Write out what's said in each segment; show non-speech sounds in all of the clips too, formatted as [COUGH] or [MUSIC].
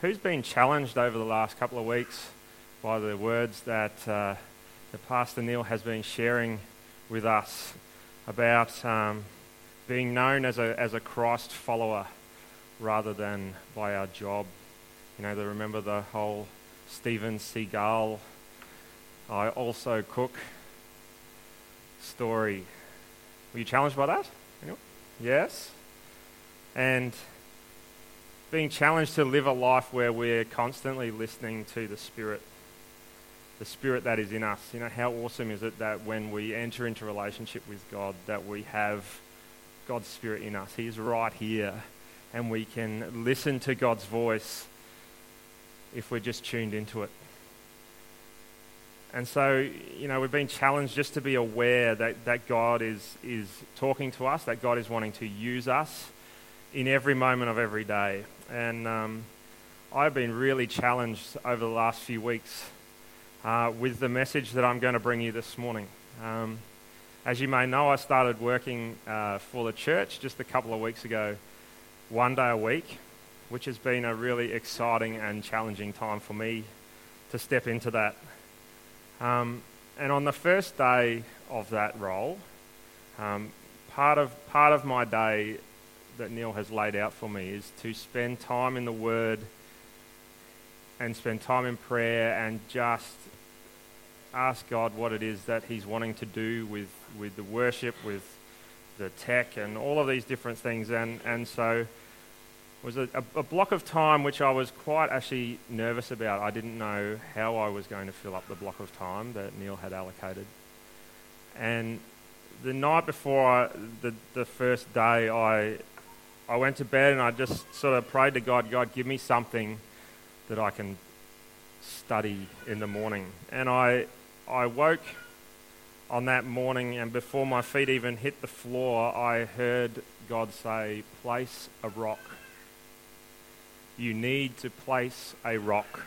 who's been challenged over the last couple of weeks by the words that uh, the Pastor Neil has been sharing with us about um, being known as a, as a Christ follower rather than by our job? You know, they remember the whole Steven Seagal, I also cook story. Were you challenged by that? Anyone? Yes? And being challenged to live a life where we're constantly listening to the Spirit, the Spirit that is in us. You know, how awesome is it that when we enter into relationship with God, that we have God's Spirit in us? He is right here, and we can listen to God's voice if we're just tuned into it. And so, you know, we've been challenged just to be aware that, that God is, is talking to us, that God is wanting to use us in every moment of every day. And um, I've been really challenged over the last few weeks uh, with the message that I'm going to bring you this morning. Um, as you may know, I started working uh, for the church just a couple of weeks ago, one day a week, which has been a really exciting and challenging time for me to step into that. Um, and on the first day of that role, um, part, of, part of my day that Neil has laid out for me is to spend time in the Word and spend time in prayer and just ask God what it is that He's wanting to do with, with the worship, with the tech, and all of these different things. And, and so was a, a, block of time which I was quite actually nervous about. I didn't know how I was going to fill up the block of time that Neil had allocated. And the night before I, the, the first day, I, I went to bed and I just sort of prayed to God, God, give me something that I can study in the morning. And I, I woke on that morning, and before my feet even hit the floor, I heard God say, Place a rock you need to place a rock.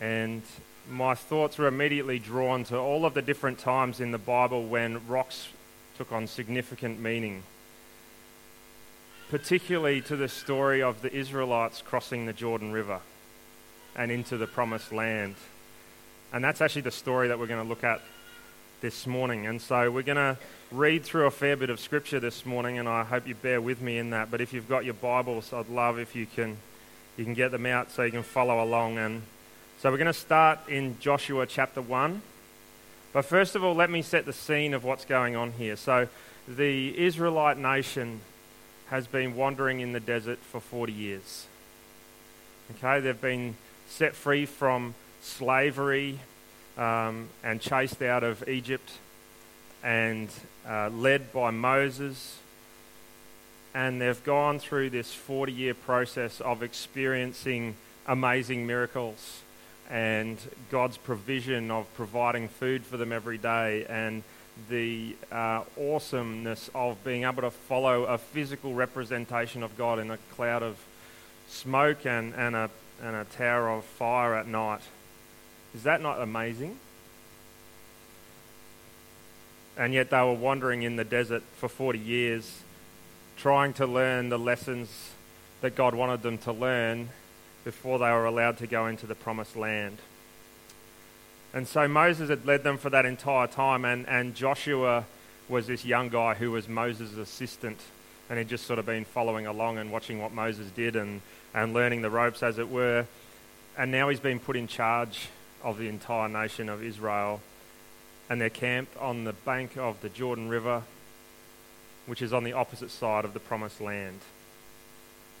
And my thoughts were immediately drawn to all of the different times in the Bible when rocks took on significant meaning, particularly to the story of the Israelites crossing the Jordan River and into the promised land. And that's actually the story that we're going to look at this morning. And so we're going to read through a fair bit of scripture this morning, and I hope you bear with me in that. But if you've got your Bibles, I'd love if you can you can get them out so you can follow along. And so we're going to start in Joshua chapter one. But first of all, let me set the scene of what's going on here. So the Israelite nation has been wandering in the desert for 40 years. Okay, they've been set free from slavery um, and chased out of Egypt and uh, led by Moses. And they've gone through this 40 year process of experiencing amazing miracles and God's provision of providing food for them every day and the uh, awesomeness of being able to follow a physical representation of God in a cloud of smoke and, and, a, and a tower of fire at night. Is that not amazing? And yet they were wandering in the desert for 40 years, trying to learn the lessons that God wanted them to learn before they were allowed to go into the promised land. And so Moses had led them for that entire time, and, and Joshua was this young guy who was Moses' assistant, and he'd just sort of been following along and watching what Moses did and, and learning the ropes, as it were. And now he's been put in charge of the entire nation of Israel. And they're camped on the bank of the Jordan River, which is on the opposite side of the promised land.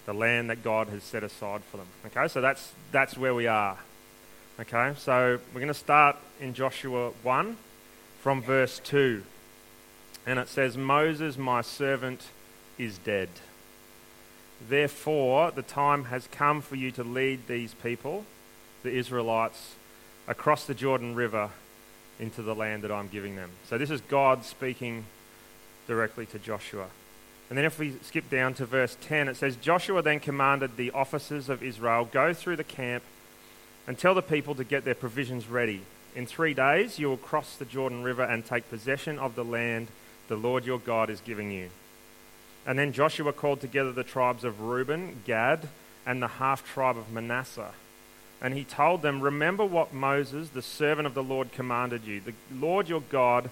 The land that God has set aside for them. Okay, so that's, that's where we are. Okay, so we're going to start in Joshua 1 from verse 2. And it says, Moses, my servant, is dead. Therefore, the time has come for you to lead these people, the Israelites, across the Jordan River into the land that I'm giving them. So this is God speaking directly to Joshua. And then if we skip down to verse 10, it says Joshua then commanded the officers of Israel, Go through the camp and tell the people to get their provisions ready. In three days you will cross the Jordan River and take possession of the land the Lord your God is giving you. And then Joshua called together the tribes of Reuben, Gad, and the half tribe of Manasseh. And he told them, Remember what Moses, the servant of the Lord, commanded you. The Lord your God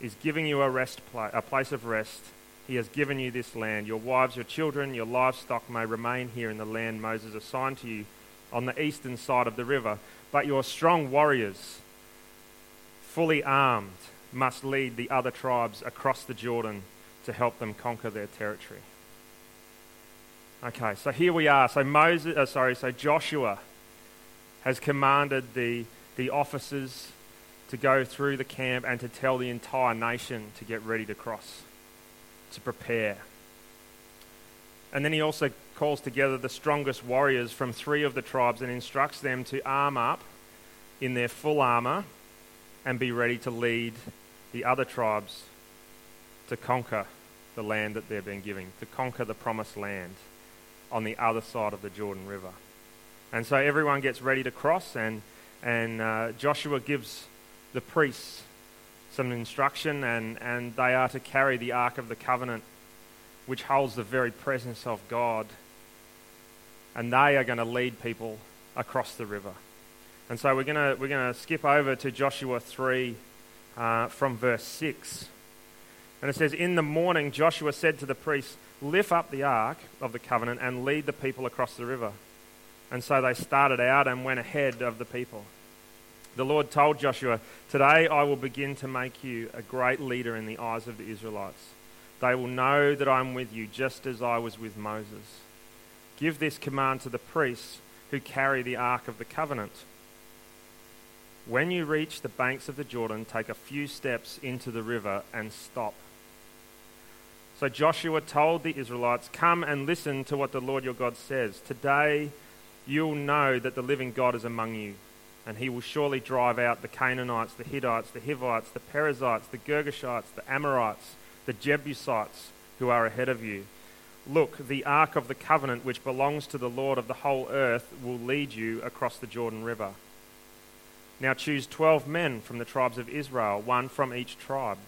is giving you a, rest pla- a place of rest. He has given you this land. Your wives, your children, your livestock may remain here in the land Moses assigned to you on the eastern side of the river. But your strong warriors, fully armed, must lead the other tribes across the Jordan to help them conquer their territory. Okay, so here we are. So Moses, uh, sorry, so Joshua has commanded the, the officers to go through the camp and to tell the entire nation to get ready to cross, to prepare. And then he also calls together the strongest warriors from three of the tribes and instructs them to arm up in their full armor and be ready to lead the other tribes to conquer the land that they've been giving, to conquer the promised land on the other side of the Jordan River. And so everyone gets ready to cross, and, and uh, Joshua gives the priests some instruction, and, and they are to carry the Ark of the Covenant, which holds the very presence of God. And they are going to lead people across the river. And so we're going to, we're going to skip over to Joshua 3 uh, from verse 6. And it says, In the morning, Joshua said to the priests, Lift up the ark of the covenant and lead the people across the river. And so they started out and went ahead of the people. The Lord told Joshua, Today I will begin to make you a great leader in the eyes of the Israelites. They will know that I am with you, just as I was with Moses. Give this command to the priests who carry the ark of the covenant. When you reach the banks of the Jordan, take a few steps into the river and stop. So Joshua told the Israelites, Come and listen to what the Lord your God says. Today you'll know that the living God is among you, and he will surely drive out the Canaanites, the Hittites, the Hivites, the Perizzites, the Girgashites, the Amorites, the Jebusites who are ahead of you. Look, the ark of the covenant, which belongs to the Lord of the whole earth, will lead you across the Jordan River. Now choose twelve men from the tribes of Israel, one from each tribe.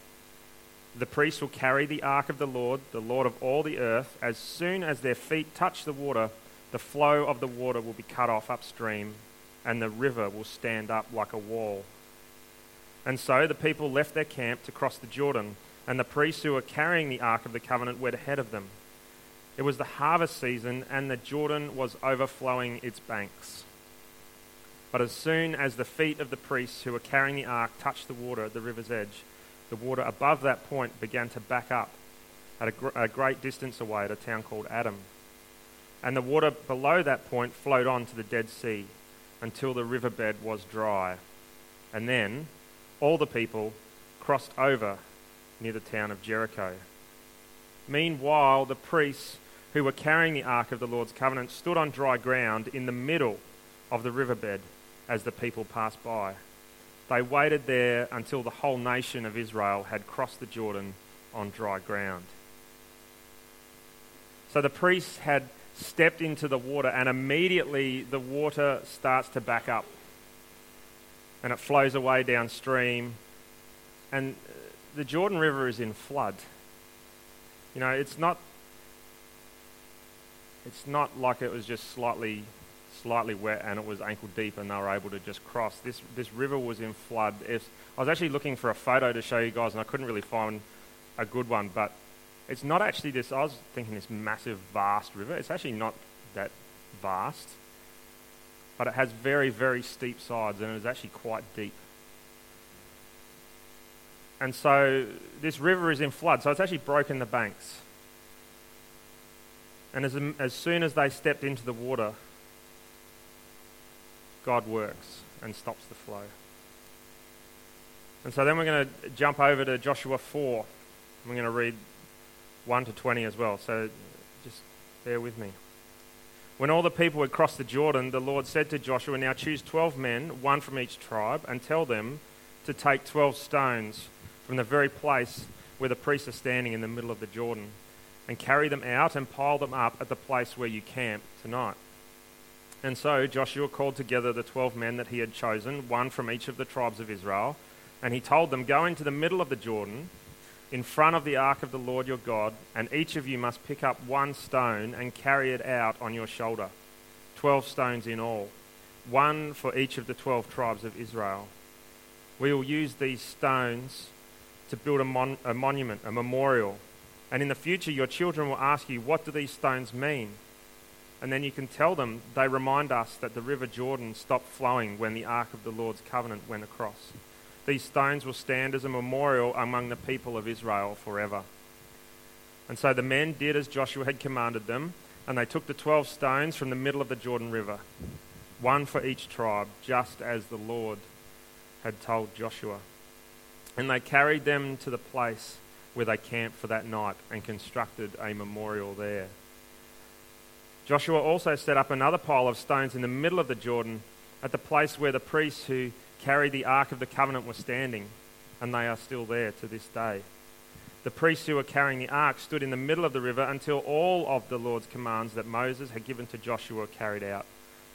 The priests will carry the ark of the Lord, the Lord of all the earth. As soon as their feet touch the water, the flow of the water will be cut off upstream, and the river will stand up like a wall. And so the people left their camp to cross the Jordan, and the priests who were carrying the ark of the covenant went ahead of them. It was the harvest season, and the Jordan was overflowing its banks. But as soon as the feet of the priests who were carrying the ark touched the water at the river's edge, the water above that point began to back up at a, gr- a great distance away at a town called Adam. And the water below that point flowed on to the Dead Sea until the riverbed was dry. And then all the people crossed over near the town of Jericho. Meanwhile, the priests who were carrying the ark of the Lord's covenant stood on dry ground in the middle of the riverbed as the people passed by. They waited there until the whole nation of Israel had crossed the Jordan on dry ground. So the priests had stepped into the water, and immediately the water starts to back up and it flows away downstream. And the Jordan River is in flood. You know, it's not. It's not like it was just slightly slightly wet and it was ankle deep and they were able to just cross. This, this river was in flood. If, I was actually looking for a photo to show you guys and I couldn't really find a good one, but it's not actually this, I was thinking this massive, vast river. It's actually not that vast, but it has very, very steep sides and it is actually quite deep. And so this river is in flood, so it's actually broken the banks. And as, as soon as they stepped into the water, God works and stops the flow. And so then we're going to jump over to Joshua 4. and We're going to read 1 to 20 as well. So just bear with me. When all the people had crossed the Jordan, the Lord said to Joshua, Now choose 12 men, one from each tribe, and tell them to take 12 stones from the very place where the priests are standing in the middle of the Jordan, and carry them out and pile them up at the place where you camp tonight. And so Joshua called together the twelve men that he had chosen, one from each of the tribes of Israel, and he told them, Go into the middle of the Jordan in front of the ark of the Lord your God, and each of you must pick up one stone and carry it out on your shoulder. Twelve stones in all, one for each of the twelve tribes of Israel. We will use these stones to build a, mon- a monument, a memorial. And in the future, your children will ask you, What do these stones mean? And then you can tell them they remind us that the river Jordan stopped flowing when the ark of the Lord's covenant went across. These stones will stand as a memorial among the people of Israel forever. And so the men did as Joshua had commanded them, and they took the twelve stones from the middle of the Jordan River, one for each tribe, just as the Lord had told Joshua. And they carried them to the place where they camped for that night and constructed a memorial there. Joshua also set up another pile of stones in the middle of the Jordan at the place where the priests who carried the Ark of the Covenant were standing, and they are still there to this day. The priests who were carrying the ark stood in the middle of the river until all of the Lord's commands that Moses had given to Joshua were carried out.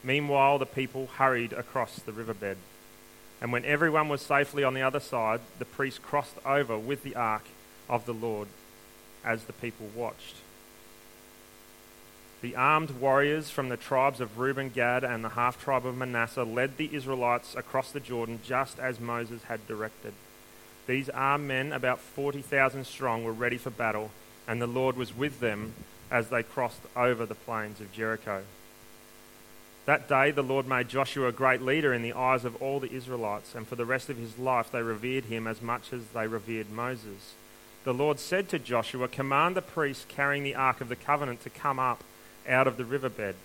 Meanwhile, the people hurried across the riverbed. And when everyone was safely on the other side, the priests crossed over with the ark of the Lord as the people watched. The armed warriors from the tribes of Reuben, Gad, and the half tribe of Manasseh led the Israelites across the Jordan just as Moses had directed. These armed men, about 40,000 strong, were ready for battle, and the Lord was with them as they crossed over the plains of Jericho. That day, the Lord made Joshua a great leader in the eyes of all the Israelites, and for the rest of his life, they revered him as much as they revered Moses. The Lord said to Joshua, Command the priests carrying the Ark of the Covenant to come up out of the riverbed.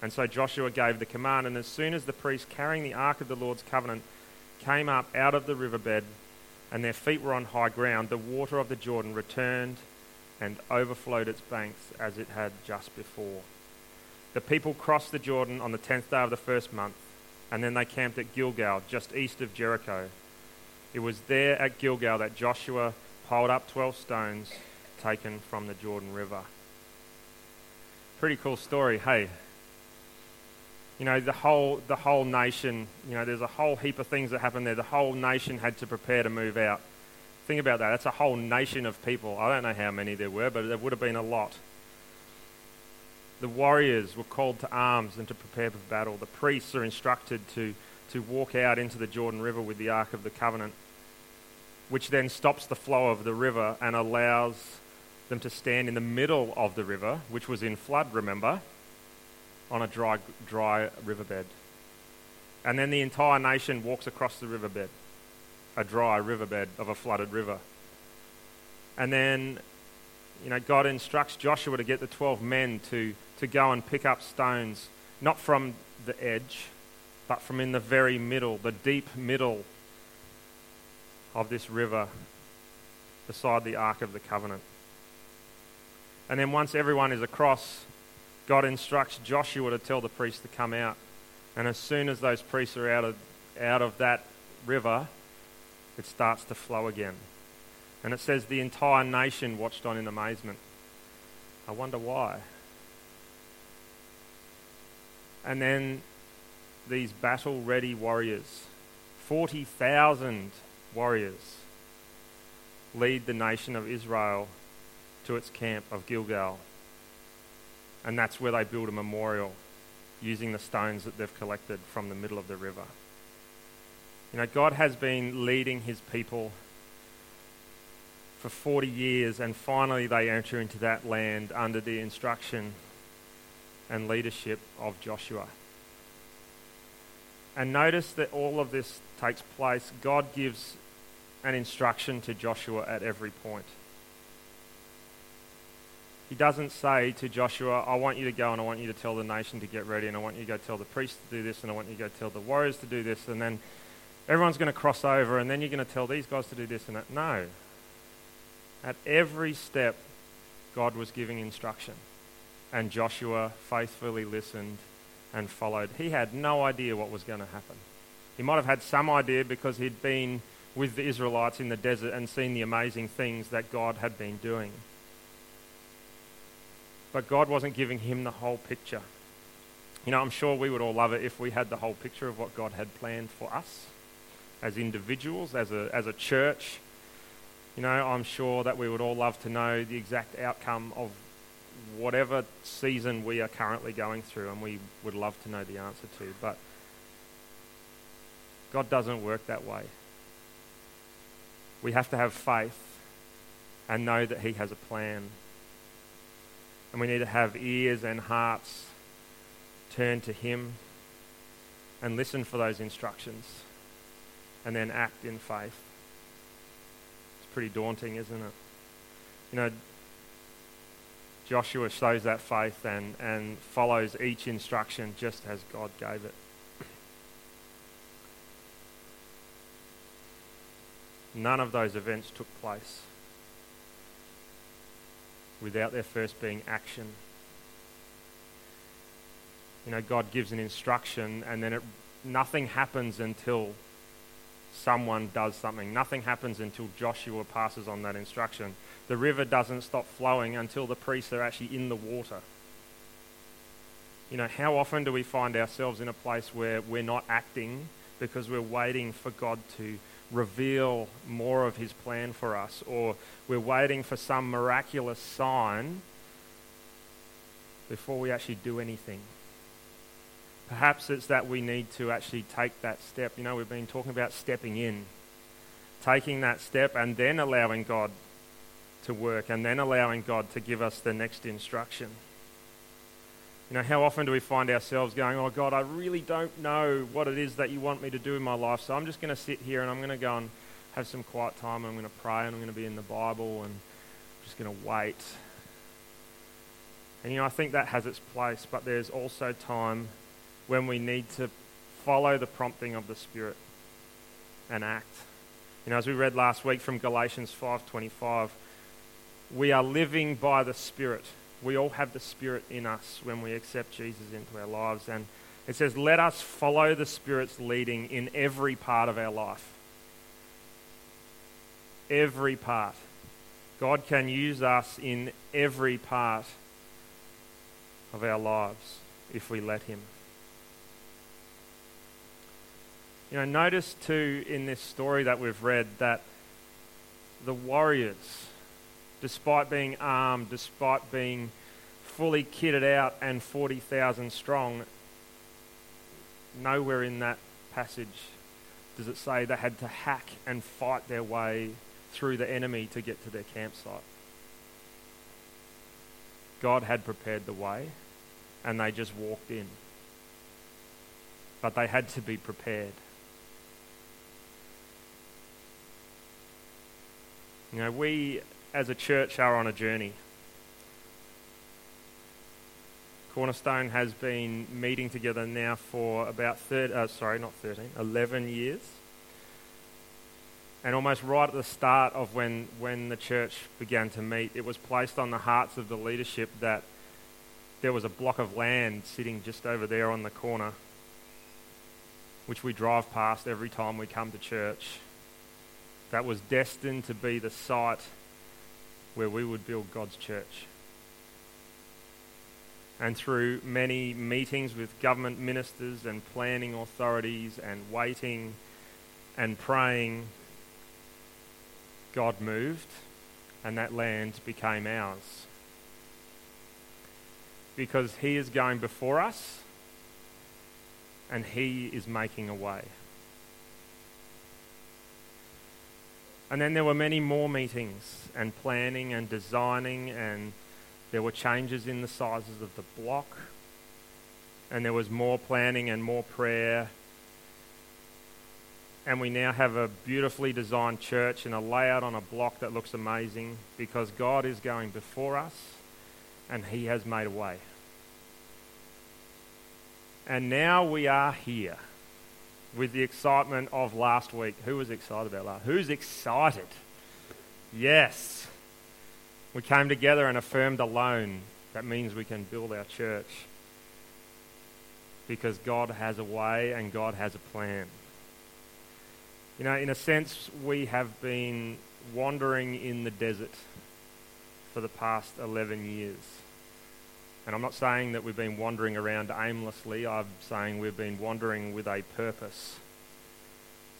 And so Joshua gave the command, and as soon as the priests carrying the Ark of the Lord's covenant came up out of the riverbed, and their feet were on high ground, the water of the Jordan returned and overflowed its banks as it had just before. The people crossed the Jordan on the tenth day of the first month, and then they camped at Gilgal, just east of Jericho. It was there at Gilgal that Joshua piled up twelve stones taken from the Jordan River. Pretty cool story, hey. You know, the whole, the whole nation, you know, there's a whole heap of things that happened there. The whole nation had to prepare to move out. Think about that. That's a whole nation of people. I don't know how many there were, but there would have been a lot. The warriors were called to arms and to prepare for battle. The priests are instructed to, to walk out into the Jordan River with the Ark of the Covenant, which then stops the flow of the river and allows them to stand in the middle of the river, which was in flood, remember, on a dry, dry riverbed. And then the entire nation walks across the riverbed, a dry riverbed of a flooded river. And then, you know, God instructs Joshua to get the 12 men to, to go and pick up stones, not from the edge, but from in the very middle, the deep middle of this river beside the Ark of the Covenant. And then once everyone is across, God instructs Joshua to tell the priests to come out. And as soon as those priests are out of, out of that river, it starts to flow again. And it says the entire nation watched on in amazement. I wonder why. And then these battle ready warriors, 40,000 warriors, lead the nation of Israel to its camp of Gilgal. And that's where they build a memorial using the stones that they've collected from the middle of the river. You know, God has been leading his people for 40 years, and finally they enter into that land under the instruction and leadership of Joshua. And notice that all of this takes place. God gives an instruction to Joshua at every point. He doesn't say to Joshua, I want you to go and I want you to tell the nation to get ready and I want you to go tell the priests to do this and I want you to go tell the warriors to do this and then everyone's going to cross over and then you're going to tell these guys to do this and that. No. At every step, God was giving instruction. And Joshua faithfully listened and followed. He had no idea what was going to happen. He might have had some idea because he'd been with the Israelites in the desert and seen the amazing things that God had been doing. But God wasn't giving him the whole picture. You know, I'm sure we would all love it if we had the whole picture of what God had planned for us as individuals, as a, as a church. You know, I'm sure that we would all love to know the exact outcome of whatever season we are currently going through, and we would love to know the answer to. But God doesn't work that way. We have to have faith and know that He has a plan. And we need to have ears and hearts turned to Him and listen for those instructions and then act in faith. It's pretty daunting, isn't it? You know, Joshua shows that faith and, and follows each instruction just as God gave it. None of those events took place without there first being action. You know, God gives an instruction and then it, nothing happens until someone does something. Nothing happens until Joshua passes on that instruction. The river doesn't stop flowing until the priests are actually in the water. You know, how often do we find ourselves in a place where we're not acting because we're waiting for God to reveal more of his plan for us, or we're waiting for some miraculous sign before we actually do anything. Perhaps it's that we need to actually take that step. You know, we've been talking about stepping in, taking that step and then allowing God to work and then allowing God to give us the next instruction. You know, how often do we find ourselves going, Oh God, I really don't know what it is that you want me to do in my life, so I'm just going to sit here and I'm going to go and have some quiet time and I'm going to pray and I'm going to be in the Bible and I'm just going to wait. And you know, I think that has its place, but there's also time when we need to follow the prompting of the Spirit and act. You know, as we read last week from Galatians 5:25, we are living by the Spirit we all have the Spirit in us when we accept Jesus into our lives. And it says, let us follow the Spirit's leading in every part of our life. Every part. God can use us in every part of our lives if we let Him. You know, notice too in this story that we've read that the warriors, despite being armed, despite being fully kitted out and 40,000 strong, nowhere in that passage does it say they had to hack and fight their way through the enemy to get to their campsite. God had prepared the way and they just walked in. But they had to be prepared. You know, we as a church are on a journey. Cornerstone has been meeting together now for about third, uh, sorry, not 13, 11 years. And almost right at the start of when, when the church began to meet, it was placed on the hearts of the leadership that there was a block of land sitting just over there on the corner, which we drive past every time we come to church, that was destined to be the site where we would build God's church. And through many meetings with government ministers and planning authorities and waiting and praying, God moved and that land became ours. Because He is going before us and He is making a way. And then there were many more meetings and planning and designing, and there were changes in the sizes of the block. And there was more planning and more prayer. And we now have a beautifully designed church and a layout on a block that looks amazing because God is going before us and He has made a way. And now we are here with the excitement of last week. Who was excited about last? Who's excited? Yes. We came together and affirmed a loan. That means we can build our church. Because God has a way and God has a plan. You know, in a sense, we have been wandering in the desert for the past 11 years. And I'm not saying that we've been wandering around aimlessly, I'm saying we've been wandering with a purpose.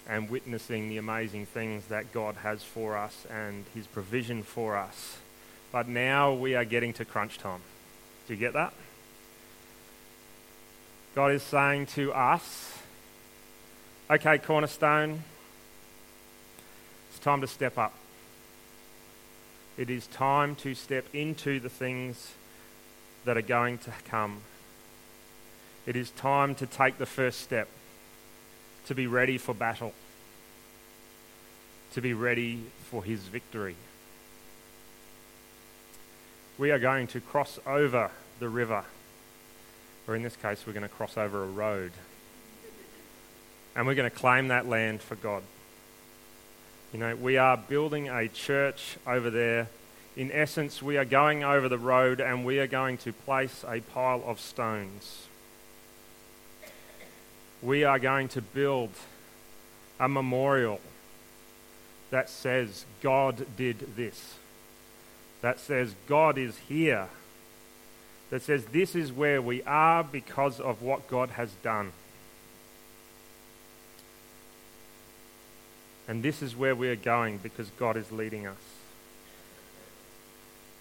and witnessing the amazing things that God has for us and His provision for us. But now we are getting to crunch time. Do you get that? God is saying to us, okay, Cornerstone, it's time to step up. It is time to step into the things that are going to come. It is time to take the first step, to be ready for battle, to be ready for his victory. We are going to cross over the river, or in this case, we're going to cross over a road, and we're going to claim that land for God. You know, we are building a church over there. In essence, we are going over the road and we are going to place a pile of stones. We are going to build a memorial that says, God did this. That says, God is here. That says, this is where we are because of what God has done. And this is where we are going because God is leading us.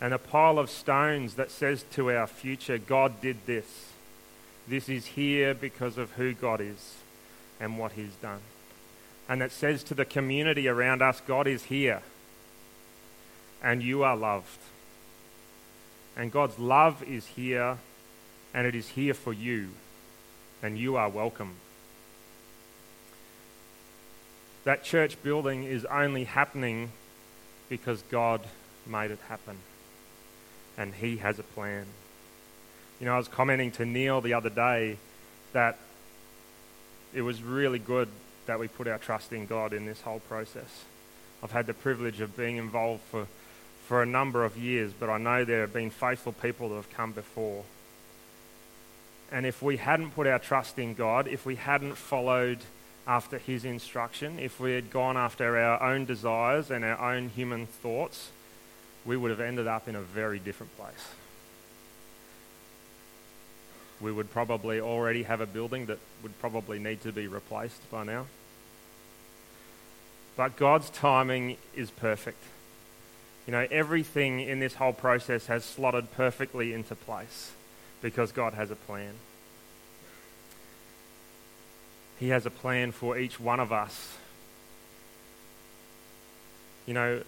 And a pile of stones that says to our future, God did this. This is here because of who God is and what He's done. And that says to the community around us, God is here and you are loved. And God's love is here and it is here for you and you are welcome that church building is only happening because God made it happen. And He has a plan. You know, I was commenting to Neil the other day that it was really good that we put our trust in God in this whole process. I've had the privilege of being involved for, for a number of years, but I know there have been faithful people that have come before. And if we hadn't put our trust in God, if we hadn't followed after his instruction, if we had gone after our own desires and our own human thoughts, we would have ended up in a very different place. We would probably already have a building that would probably need to be replaced by now. But God's timing is perfect. You know, everything in this whole process has slotted perfectly into place because God has a plan. He has a plan for each one of us. You know,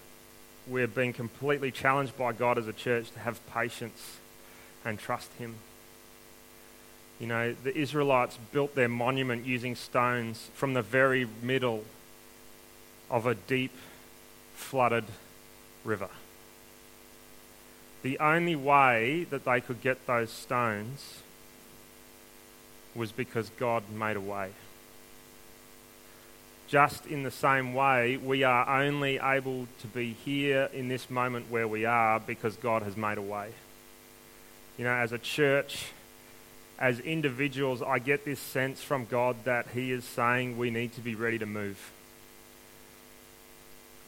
we're being completely challenged by God as a church to have patience and trust Him. You know, the Israelites built their monument using stones from the very middle of a deep, flooded river. The only way that they could get those stones was because God made a way just in the same way, we are only able to be here in this moment where we are because God has made a way. You know, as a church, as individuals, I get this sense from God that He is saying we need to be ready to move.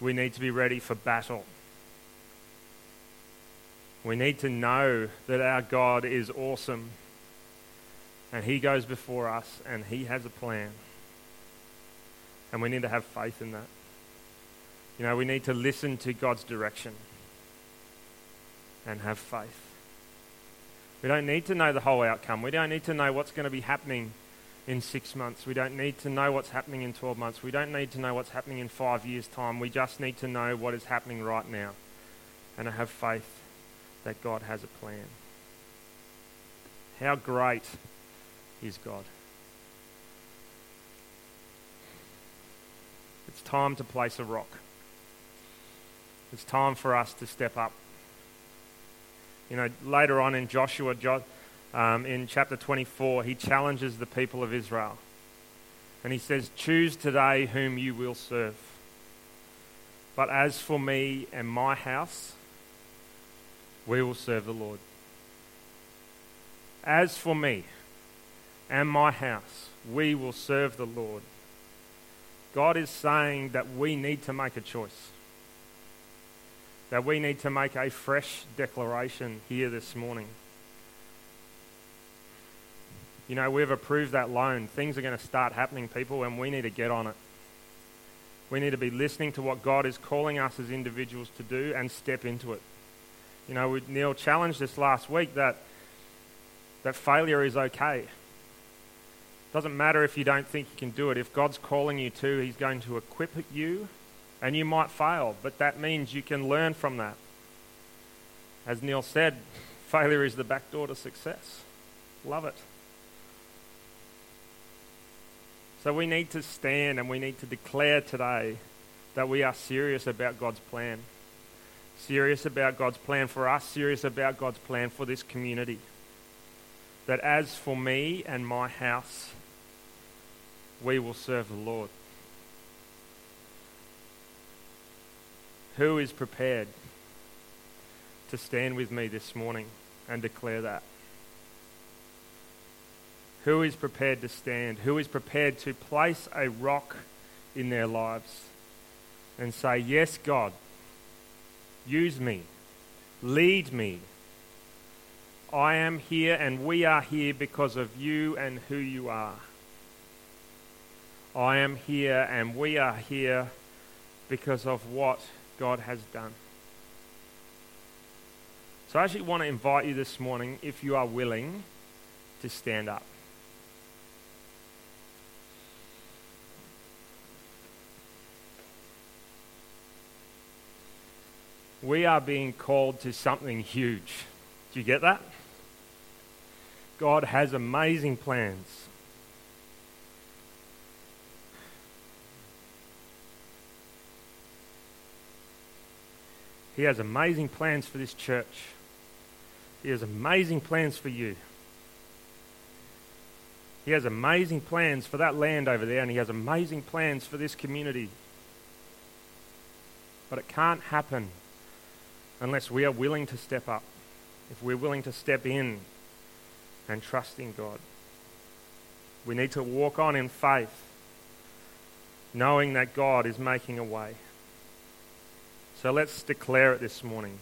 We need to be ready for battle. We need to know that our God is awesome and He goes before us and He has a plan. And we need to have faith in that. You know, we need to listen to God's direction and have faith. We don't need to know the whole outcome. We don't need to know what's going to be happening in six months. We don't need to know what's happening in 12 months. We don't need to know what's happening in five years' time. We just need to know what is happening right now and to have faith that God has a plan. How great is God? It's time to place a rock. It's time for us to step up. You know, later on in Joshua, um, in chapter 24, he challenges the people of Israel. And he says, Choose today whom you will serve. But as for me and my house, we will serve the Lord. As for me and my house, we will serve the Lord. God is saying that we need to make a choice. That we need to make a fresh declaration here this morning. You know, we've approved that loan. Things are going to start happening, people, and we need to get on it. We need to be listening to what God is calling us as individuals to do and step into it. You know, Neil challenged us last week that, that failure is okay. Doesn't matter if you don't think you can do it. If God's calling you to, He's going to equip you, and you might fail, but that means you can learn from that. As Neil said, [LAUGHS] failure is the back door to success. Love it. So we need to stand and we need to declare today that we are serious about God's plan. Serious about God's plan for us, serious about God's plan for this community. That as for me and my house, we will serve the Lord. Who is prepared to stand with me this morning and declare that? Who is prepared to stand? Who is prepared to place a rock in their lives and say, Yes, God, use me, lead me. I am here and we are here because of you and who you are. I am here and we are here because of what God has done. So I actually want to invite you this morning, if you are willing, to stand up. we are being called to something huge. Do you get that? God has amazing plans. He has amazing plans for this church. He has amazing plans for you. He has amazing plans for that land over there, and He has amazing plans for this community. But it can't happen unless we are willing to step up, if we're willing to step in and trust in God. We need to walk on in faith, knowing that God is making a way. So let's declare it this morning.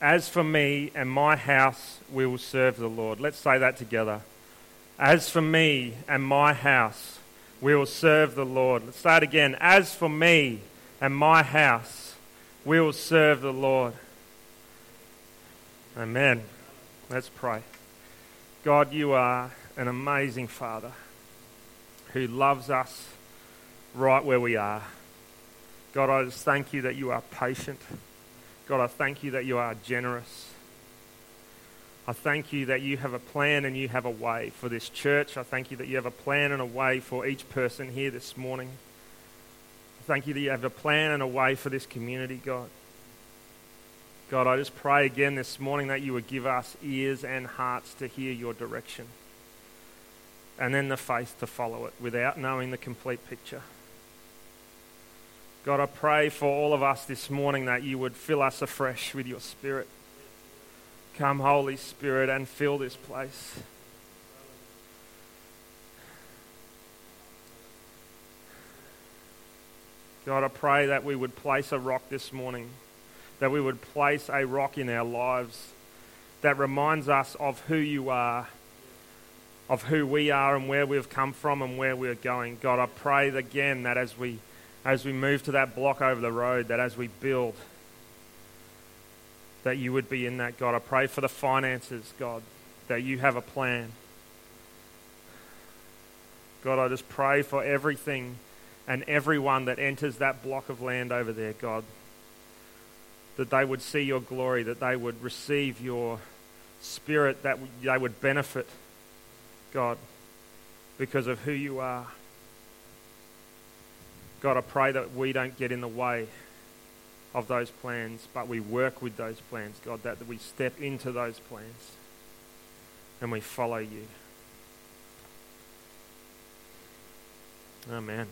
As for me and my house, we will serve the Lord. Let's say that together. As for me and my house, we will serve the Lord. Let's say it again. As for me and my house, we will serve the Lord. Amen. Let's pray. God, you are an amazing Father who loves us right where we are. God, I just thank you that you are patient. God, I thank you that you are generous. I thank you that you have a plan and you have a way for this church. I thank you that you have a plan and a way for each person here this morning. I thank you that you have a plan and a way for this community, God. God, I just pray again this morning that you would give us ears and hearts to hear your direction. And then the faith to follow it without knowing the complete picture. God, I pray for all of us this morning that you would fill us afresh with your Spirit. Come, Holy Spirit, and fill this place. God, I pray that we would place a rock this morning that we would place a rock in our lives that reminds us of who you are, of who we are and where we've come from and where we're going. God, I pray again that as we as we move to that block over the road, that as we build, that you would be in that, God. I pray for the finances, God, that you have a plan. God, I just pray for everything and everyone that enters that block of land over there, God that they would see your glory, that they would receive your spirit, that they would benefit, God, because of who you are. God, I pray that we don't get in the way of those plans, but we work with those plans, God, that we step into those plans and we follow you. Amen.